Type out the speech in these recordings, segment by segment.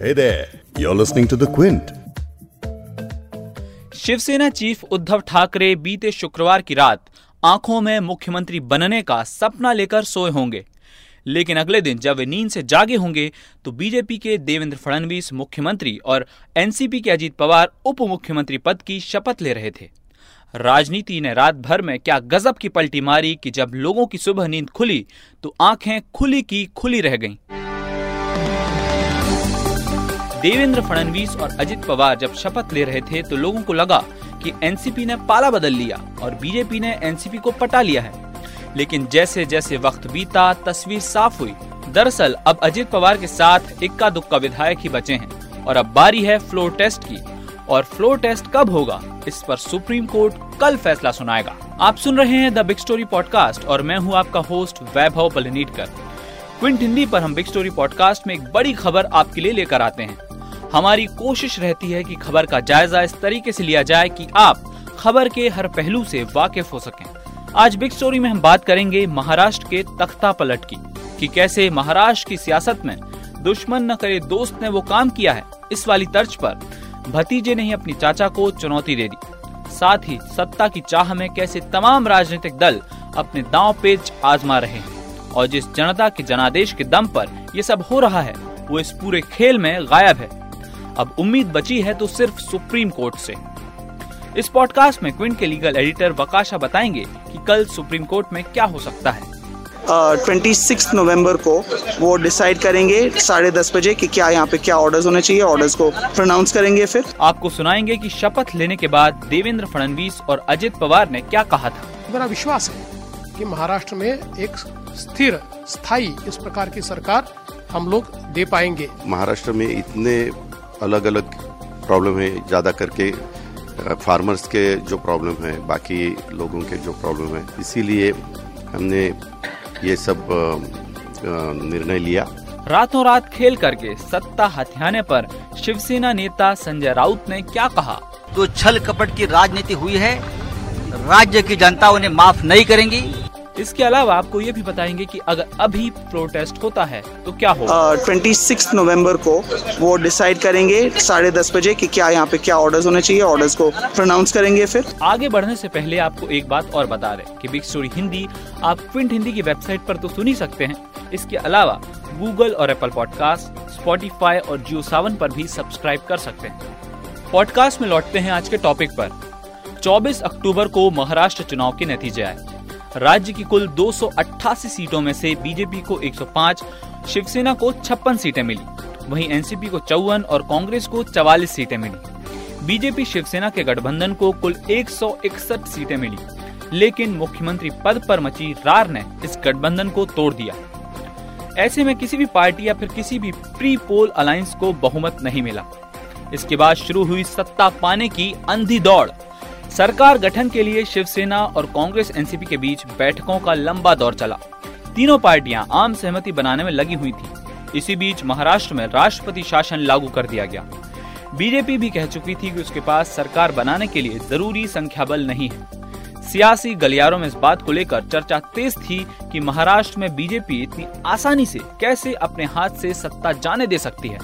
Hey there, you're listening to The Quint. Shiv Sena chief Uddhav Thackeray बीते शुक्रवार की रात आँखों में मुख्यमंत्री बनने का सपना लेकर सोए होंगे लेकिन अगले दिन जब वे नींद से जागे होंगे तो बीजेपी के देवेंद्र फडणवीस मुख्यमंत्री और एनसीपी के अजीत पवार उप मुख्यमंत्री पद की शपथ ले रहे थे राजनीति ने रात भर में क्या गजब की पलटी मारी कि जब लोगों की सुबह नींद खुली तो आँखें खुली की खुली रह गईं। देवेंद्र फडणवीस और अजित पवार जब शपथ ले रहे थे तो लोगों को लगा कि एनसीपी ने पाला बदल लिया और बीजेपी ने एनसीपी को पटा लिया है। लेकिन जैसे जैसे वक्त बीता, तस्वीर साफ़ हुई। दरअसल, अब अजित पवार के साथ इक्का दुक्का विधायक ही बचे हैं और अब बारी है फ्लोर टेस्ट की। और फ्लोर टेस्ट कब होगा, इस पर सुप्रीम कोर्ट कल फैसला सुनाएगा। आप सुन रहे हैं द बिग स्टोरी पॉडकास्ट और मैं हूँ आपका होस्ट वैभव पलनीटकर क्विंट हिंदी पर हम बिग स्टोरी पॉडकास्ट में एक बड़ी खबर आपके लिए लेकर आते हैं। हमारी कोशिश रहती है कि खबर का जायजा इस तरीके से लिया जाए कि आप खबर के हर पहलू से वाकिफ हो सकें। आज बिग स्टोरी में हम बात करेंगे महाराष्ट्र के तख्ता पलट की, कि कैसे महाराष्ट्र की सियासत में दुश्मन न करे दोस्त ने वो काम किया है। इस वाली तर्ज पर भतीजे ने ही अपनी चाचा को चुनौती दे दी। साथ ही सत्ता की चाह में कैसे तमाम राजनीतिक दल अपने दांव पेच आजमा रहे हैं। और जिस जनता के जनादेश के दम पर ये सब हो रहा है वो इस पूरे खेल में गायब है। अब उम्मीद बची है तो सिर्फ़ सुप्रीम कोर्ट से। इस पॉडकास्ट में क्विंट के लीगल एडिटर वकाशा बताएँगे कि कल सुप्रीम कोर्ट में क्या हो सकता है। ट्वेंटी सिक्स नवंबर को वो डिसाइड करेंगे साढ़े दस बजे कि क्या यहाँ पे क्या ऑर्डर्स होने चाहिए ऑर्डर्स को प्रोनाउंस करेंगे फिर। आपको सुनाएँगे कि शपथ लेने के बाद देवेंद्र फडणवीस और अजित पवार ने क्या कहा था। मेरा विश्वास है कि महाराष्ट्र में एक स्थिर स्थायी इस प्रकार की सरकार हम लोग दे पाएँगे। महाराष्ट्र में इतने अलग अलग प्रॉब्लम है ज़्यादा करके फार्मर्स के जो प्रॉब्लम है बाकी लोगों के जो प्रॉब्लम है इसीलिए हमने ये सब निर्णय लिया। रातों रात खेल करके सत्ता हथियाने पर शिवसेना नेता संजय राउत ने क्या कहा? तो छल कपट की राजनीति हुई है। राज्य की जनता उन्हें माफ़ नहीं करेंगी। इसके अलावा आपको ये भी बताएँगे कि अगर अभी प्रोटेस्ट होता है तो क्या होगा? ट्वेंटी सिक्स नवंबर को वो डिसाइड करेंगे साढ़े दस बजे कि क्या यहाँ पे क्या ऑर्डर्स होने चाहिए ऑर्डर्स को प्रोनाउंस करेंगे फिर। आगे बढ़ने से पहले आपको एक बात और बता दें कि बिग स्टोरी हिंदी आप क्विंट हिंदी की वेबसाइट पर तो सुन ही सकते हैं। इसके अलावा गूगल और एप्पल पॉडकास्ट स्पॉटिफाई और जियो सावन पर भी सब्सक्राइब कर सकते हैं। पॉडकास्ट में लौटते हैं आज के टॉपिक पर। 24 अक्टूबर को महाराष्ट्र चुनाव के नतीजे आए। राज्य की कुल 288 सीटों में से बीजेपी को 105, शिवसेना को छप्पन सीटें मिली। वहीं एनसीपी को चौवन और कांग्रेस को चवालीस सीटें मिली। बीजेपी शिवसेना के गठबंधन को कुल 161 सीटें मिली। लेकिन मुख्यमंत्री पद पर मची रार ने इस गठबंधन को तोड़ दिया। ऐसे में किसी भी पार्टी या फिर किसी भी प्री पोल अलायंस को बहुमत नहीं मिला। इसके बाद शुरू हुई सत्ता पाने की अंधी दौड़। सरकार गठन के लिए शिवसेना और कांग्रेस एनसीपी के बीच बैठकों का लंबा दौर चला। तीनों पार्टियाँ आम सहमति बनाने में लगी हुई थी। इसी बीच महाराष्ट्र में राष्ट्रपति शासन लागू कर दिया गया। बीजेपी भी कह चुकी थी कि उसके पास सरकार बनाने के लिए ज़रूरी संख्या बल नहीं है। सियासी गलियारों में इस बात को लेकर चर्चा तेज थी कि महाराष्ट्र में बीजेपी इतनी आसानी से कैसे अपने हाथ से सत्ता जाने दे सकती है।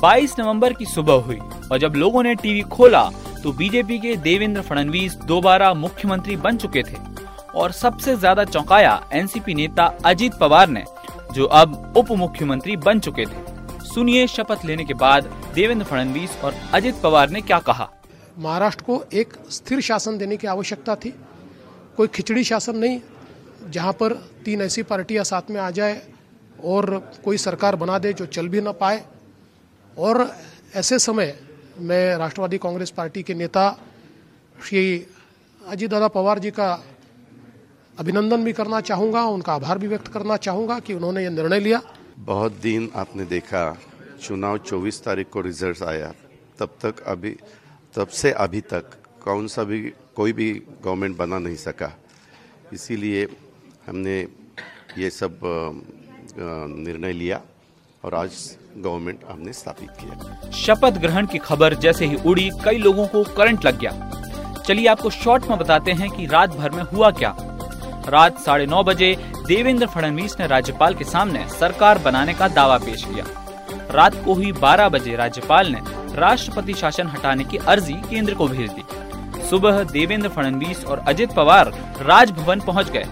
22 नवंबर की सुबह हुई और जब लोगों ने टीवी खोला तो बीजेपी के देवेंद्र फडणवीस दोबारा मुख्यमंत्री बन चुके थे और सबसे ज़्यादा चौंकाया एनसीपी नेता अजीत पवार ने, जो अब उप मुख्यमंत्री बन चुके थे। सुनिए शपथ लेने के बाद देवेंद्र फडणवीस और अजित पवार ने क्या कहा। महाराष्ट्र को एक स्थिर शासन देने की आवश्यकता थी। कोई खिचड़ी शासन नहीं, जहाँ पर तीन ऐसी पार्टियाँ साथ में आ जाए और कोई सरकार बना दे जो चल भी ना पाए। और ऐसे समय मैं राष्ट्रवादी कांग्रेस पार्टी के नेता श्री अजीत दादा पवार जी का अभिनंदन भी करना चाहूँगा, उनका आभार भी व्यक्त करना चाहूँगा कि उन्होंने ये निर्णय लिया। बहुत दिन आपने देखा, चुनाव 24 तारीख को रिज़ल्ट आया। तब तक अभी, तब से अभी तक कौन सा भी, कोई भी गवर्नमेंट बना नहीं सका। इसीलिए हमने ये सब निर्णय लिया। और आज गवर्नमेंट हमने स्थापित किया। शपथ ग्रहण की खबर जैसे ही उड़ी, कई लोगों को करंट लग गया। चलिए आपको शॉर्ट में बताते हैं कि रात भर में हुआ क्या। रात साढ़े नौ बजे देवेंद्र फडणवीस ने राज्यपाल के सामने सरकार बनाने का दावा पेश किया। रात को ही 12 बजे राज्यपाल ने राष्ट्रपति शासन हटाने की अर्जी केंद्र को भेज दी। सुबह देवेंद्र फडणवीस और अजित पवार राजभवन पहुँच गए।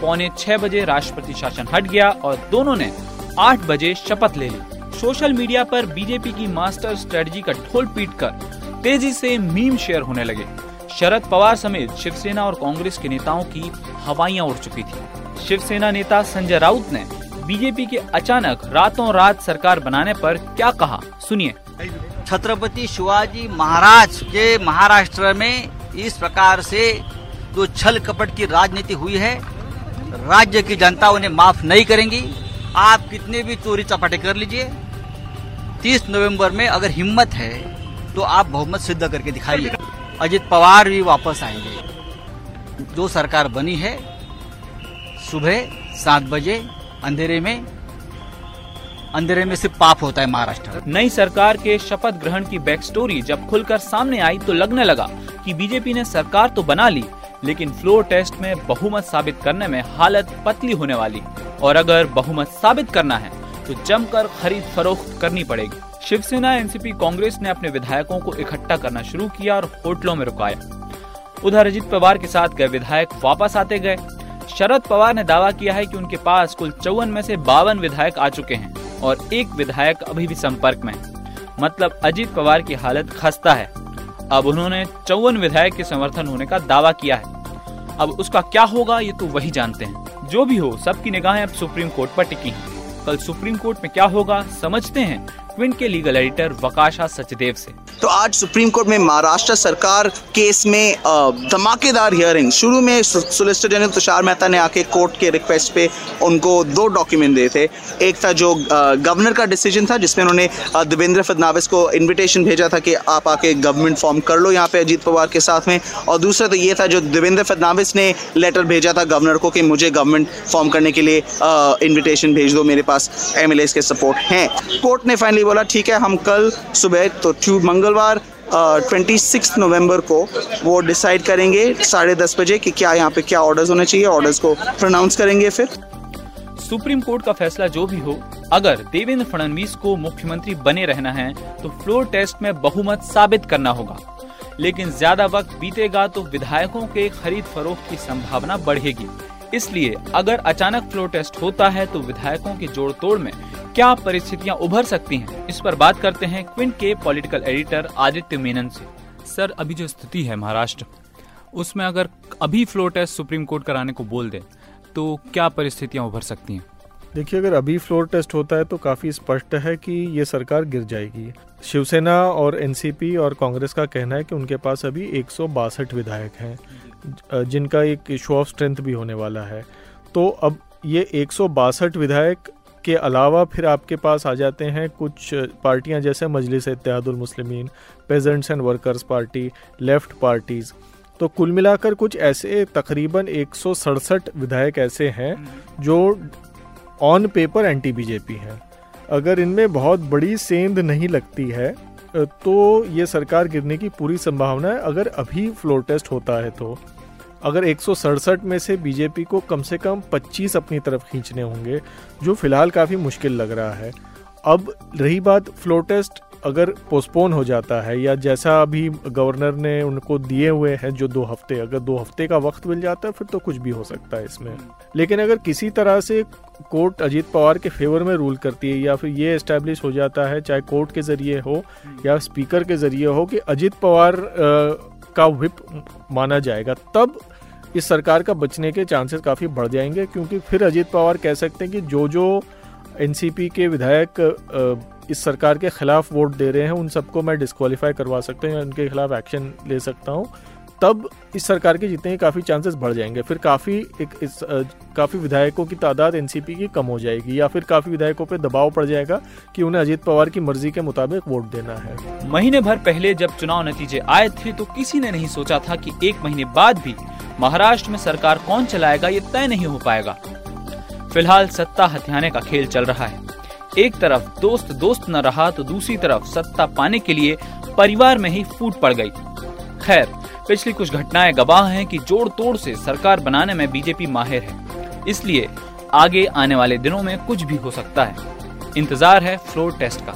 पौने छह बजे राष्ट्रपति शासन हट गया और दोनों ने आठ बजे शपथ ले ली। सोशल मीडिया पर बीजेपी की मास्टर स्ट्रेटजी का ढोल पीट कर तेज़ी से मीम शेयर होने लगे। शरद पवार समेत शिवसेना और कांग्रेस के नेताओं की हवाइयाँ उड़ चुकी थी। शिवसेना नेता संजय राउत ने बीजेपी के अचानक रातों रात सरकार बनाने पर क्या कहा? सुनिए। छत्रपति शिवाजी महाराज के महाराष्ट्र में इस प्रकार से जो छल कपट की राजनीति हुई है, राज्य की जनता उन्हें माफ़ नहीं करेंगी। आप कितने भी चोरी चपाटे कर लीजिए। 30 नवंबर में अगर हिम्मत है तो आप बहुमत सिद्ध करके दिखाइए। अजित पवार भी वापस आएँगे। जो सरकार बनी है, सुबह सात बजे अंधेरे में अंधेरे में सिर्फ़ पाप होता है महाराष्ट्र। नई सरकार के शपथ ग्रहण की बैक स्टोरी जब खुलकर सामने आई तो लगने लगा कि बीजेपी ने सरकार तो बना ली लेकिन फ्लोर टेस्ट में बहुमत साबित करने में हालत पतली होने वाली। और अगर बहुमत साबित करना है तो जमकर खरीद फरोख्त करनी पड़ेगी। शिवसेना एनसीपी कांग्रेस ने अपने विधायकों को इकट्ठा करना शुरू किया और होटलों में रुकाया। उधर अजित पवार के साथ गए विधायक वापस आते गए। शरद पवार ने दावा किया है कि उनके पास कुल चौवन में से बावन विधायक आ चुके हैं और एक विधायक अभी भी संपर्क में है। मतलब अजित पवार की हालत खस्ता है। अब उन्होंने चौवन विधायक के समर्थन होने का दावा किया है। अब उसका क्या होगा, ये तो वही जानते हैं। जो भी हो, सबकी निगाहें अब सुप्रीम कोर्ट पर टिकी हैं। कल सुप्रीम कोर्ट में क्या होगा, समझते हैं। ट्विन के लीगल एडिटर वकाशा सचदेव से। तो आज सुप्रीम कोर्ट में महाराष्ट्र सरकार केस में धमाकेदार हियरिंग। शुरू में सोलिसिटर जनरल तुषार मेहता ने आके कोर्ट के रिक्वेस्ट पे उनको दो डॉक्यूमेंट दिए थे। एक था जो गवर्नर का डिसीज़न था, जिसमें उन्होंने देवेंद्र फडनाविस को इन्विटेशन भेजा था कि आप आके गवर्नमेंट फॉर्म कर लो यहाँ पे अजीत पवार के साथ में। और दूसरा तो ये था जो देवेंद्र फडनाविस ने लेटर भेजा था गवर्नर को कि मुझे गवर्नमेंट फॉर्म करने के लिए इन्विटेशन भेज दो, मेरे पास एम के सपोर्ट हैं। कोर्ट ने फाइनली बोला, ठीक है, हम कल सुबह तो मंगलवार ट्वेंटी सिक्स नवंबर को वो डिसाइड करेंगे साढ़े दस बजे कि क्या यहाँ पे क्या ऑर्डर्स होने चाहिए ऑर्डर्स को प्रोनाउंस करेंगे फिर। सुप्रीम कोर्ट का फैसला जो भी हो, अगर देवेंद्र फडणवीस को मुख्यमंत्री बने रहना है तो फ्लोर टेस्ट में बहुमत साबित करना होगा। लेकिन ज़्यादा वक्त बीतेगा तो विधायकों के खरीद फरोख्त की संभावना बढ़ेगी। इसलिए अगर अचानक फ्लोर टेस्ट होता है तो विधायकों के जोड़ तोड़ में क्या परिस्थितियाँ उभर सकती हैं? इस पर बात करते हैं क्विंट के पॉलिटिकल एडिटर आदित्य मेनन से। सर अभी जो स्थिति है महाराष्ट्र उसमें अगर अभी फ्लोर टेस्ट सुप्रीम कोर्ट कराने को बोल दे तो क्या परिस्थितियाँ उभर सकती हैं? देखिए अगर अभी फ्लोर टेस्ट होता है तो काफ़ी स्पष्ट है कि ये सरकार गिर जाएगी। शिवसेना और एनसीपी और कांग्रेस का कहना है कि उनके पास अभी एक सौ बासठ विधायक हैं जिनका एक शो ऑफ़ स्ट्रेंथ भी होने वाला है। तो अब ये एक सौ बासठ विधायक के अलावा फिर आपके पास आ जाते हैं कुछ पार्टियाँ जैसे Majlis Ittehadul Muslimeen peasants and workers party left parties तो कुल मिलाकर कुछ ऐसे तकरीबन एक सौ सड़सठ विधायक ऐसे हैं जो ऑन पेपर एंटी बीजेपी हैं। अगर इनमें बहुत बड़ी सेंध नहीं लगती है तो ये सरकार गिरने की पूरी संभावना है। अगर अभी फ्लोर टेस्ट होता है तो। अगर एक सौ सड़सठ में से बीजेपी को कम से कम 25 अपनी तरफ़ खींचने होंगे, जो फ़िलहाल काफ़ी मुश्किल लग रहा है। अब रही बात फ्लो टेस्ट अगर पोस्टपोन हो जाता है, या जैसा अभी गवर्नर ने उनको दिए हुए हैं जो दो हफ़्ते, अगर दो हफ़्ते का वक्त मिल जाता है, फिर तो कुछ भी हो सकता है इसमें। लेकिन अगर किसी तरह से कोर्ट अजीत पवार के फेवर में रूल करती है, या फिर ये एस्टेब्लिश हो जाता है, चाहे कोर्ट के ज़रिए हो या स्पीकर के ज़रिए हो, कि अजीत पवार का विप माना जाएगा। तब इस सरकार का बचने के चांसेस काफ़ी बढ़ जाएँगे, क्योंकि फिर अजीत पवार कह सकते हैं कि जो जो एनसीपी के विधायक इस सरकार के खिलाफ वोट दे रहे हैं, उन सबको मैं डिस्कवालीफाई करवा सकता हूँ या उनके खिलाफ एक्शन ले सकता हूँ। तब इस सरकार के जीतने के काफ़ी चांसेस बढ़ जाएँगे। फिर काफ़ी एक इस काफ़ी विधायकों की तादाद एनसीपी की कम हो जाएगी या फिर काफ़ी विधायकों पर दबाव पड़ जाएगा कि उन्हें अजीत पवार की मर्ज़ी के मुताबिक वोट देना है। महीने भर पहले जब चुनाव नतीजे आए थे तो किसी ने नहीं सोचा था कि एक महीने बाद भी महाराष्ट्र में सरकार कौन चलाएगा, ये तय नहीं हो पाएगा। फ़िलहाल सत्ता हथियाने का खेल चल रहा है। एक तरफ़ दोस्त दोस्त न रहा तो दूसरी तरफ़ सत्ता पाने के लिए परिवार में ही फूट पड़ गई। खैर, पिछली कुछ घटनाएँ गवाह हैं कि जोड़ तोड़ से सरकार बनाने में बीजेपी माहिर है। इसलिए आगे आने वाले दिनों में कुछ भी हो सकता है। इंतज़ार है फ्लोर टेस्ट का।